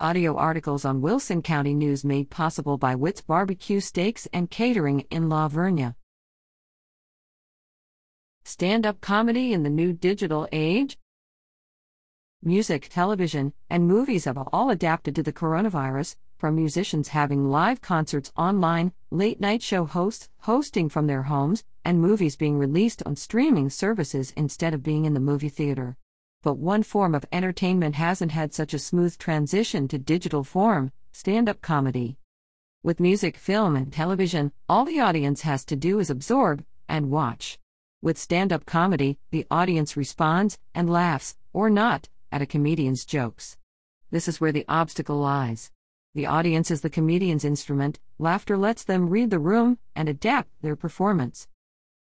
Audio articles on Wilson County News made possible by Witt's Barbecue Steaks and Catering in La Vernia. Stand up comedy in the new digital age? Music, television, and movies have all adapted to the coronavirus, from musicians having live concerts online, late night show hosts hosting from their homes, and movies being released on streaming services instead of being in the movie theater but one form of entertainment hasn't had such a smooth transition to digital form stand up comedy. With music, film, and television, all the audience has to do is absorb and watch. With stand up comedy, the audience responds and laughs, or not, at a comedian's jokes. This is where the obstacle lies. The audience is the comedian's instrument, laughter lets them read the room and adapt their performance.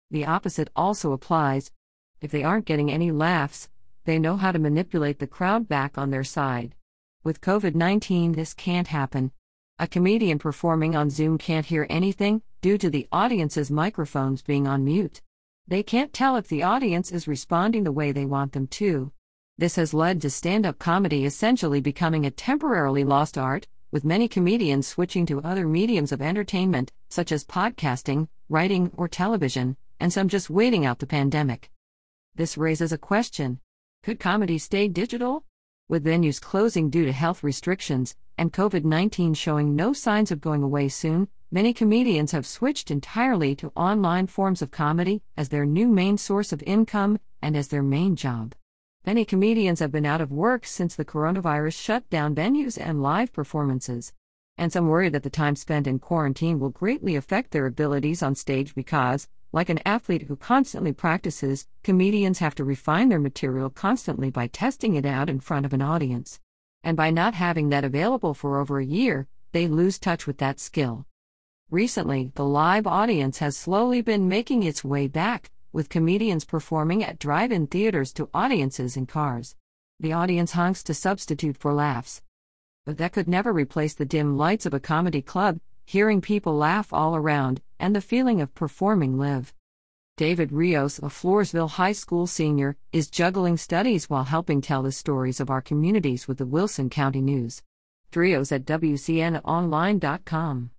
The opposite also applies. If they aren't getting any laughs, they know how to manipulate the crowd back on their side. With COVID 19, this can't happen. A comedian performing on Zoom can't hear anything due to the audience's microphones being on mute. They can't tell if the audience is responding the way they want them to. This has led to stand up comedy essentially becoming a temporarily lost art, with many comedians switching to other mediums of entertainment, such as podcasting, writing, or television, and some just waiting out the pandemic. This raises a question could comedy stay digital? With venues closing due to health restrictions, and COVID 19 showing no signs of going away soon, many comedians have switched entirely to online forms of comedy as their new main source of income and as their main job. Many comedians have been out of work since the coronavirus shut down venues and live performances. And some worry that the time spent in quarantine will greatly affect their abilities on stage because, like an athlete who constantly practices, comedians have to refine their material constantly by testing it out in front of an audience. And by not having that available for over a year, they lose touch with that skill. Recently, the live audience has slowly been making its way back, with comedians performing at drive in theaters to audiences in cars. The audience honks to substitute for laughs. But that could never replace the dim lights of a comedy club, hearing people laugh all around, and the feeling of performing live. David Rios, a Floresville High School senior, is juggling studies while helping tell the stories of our communities with the Wilson County News. Rios at WCNOnline.com.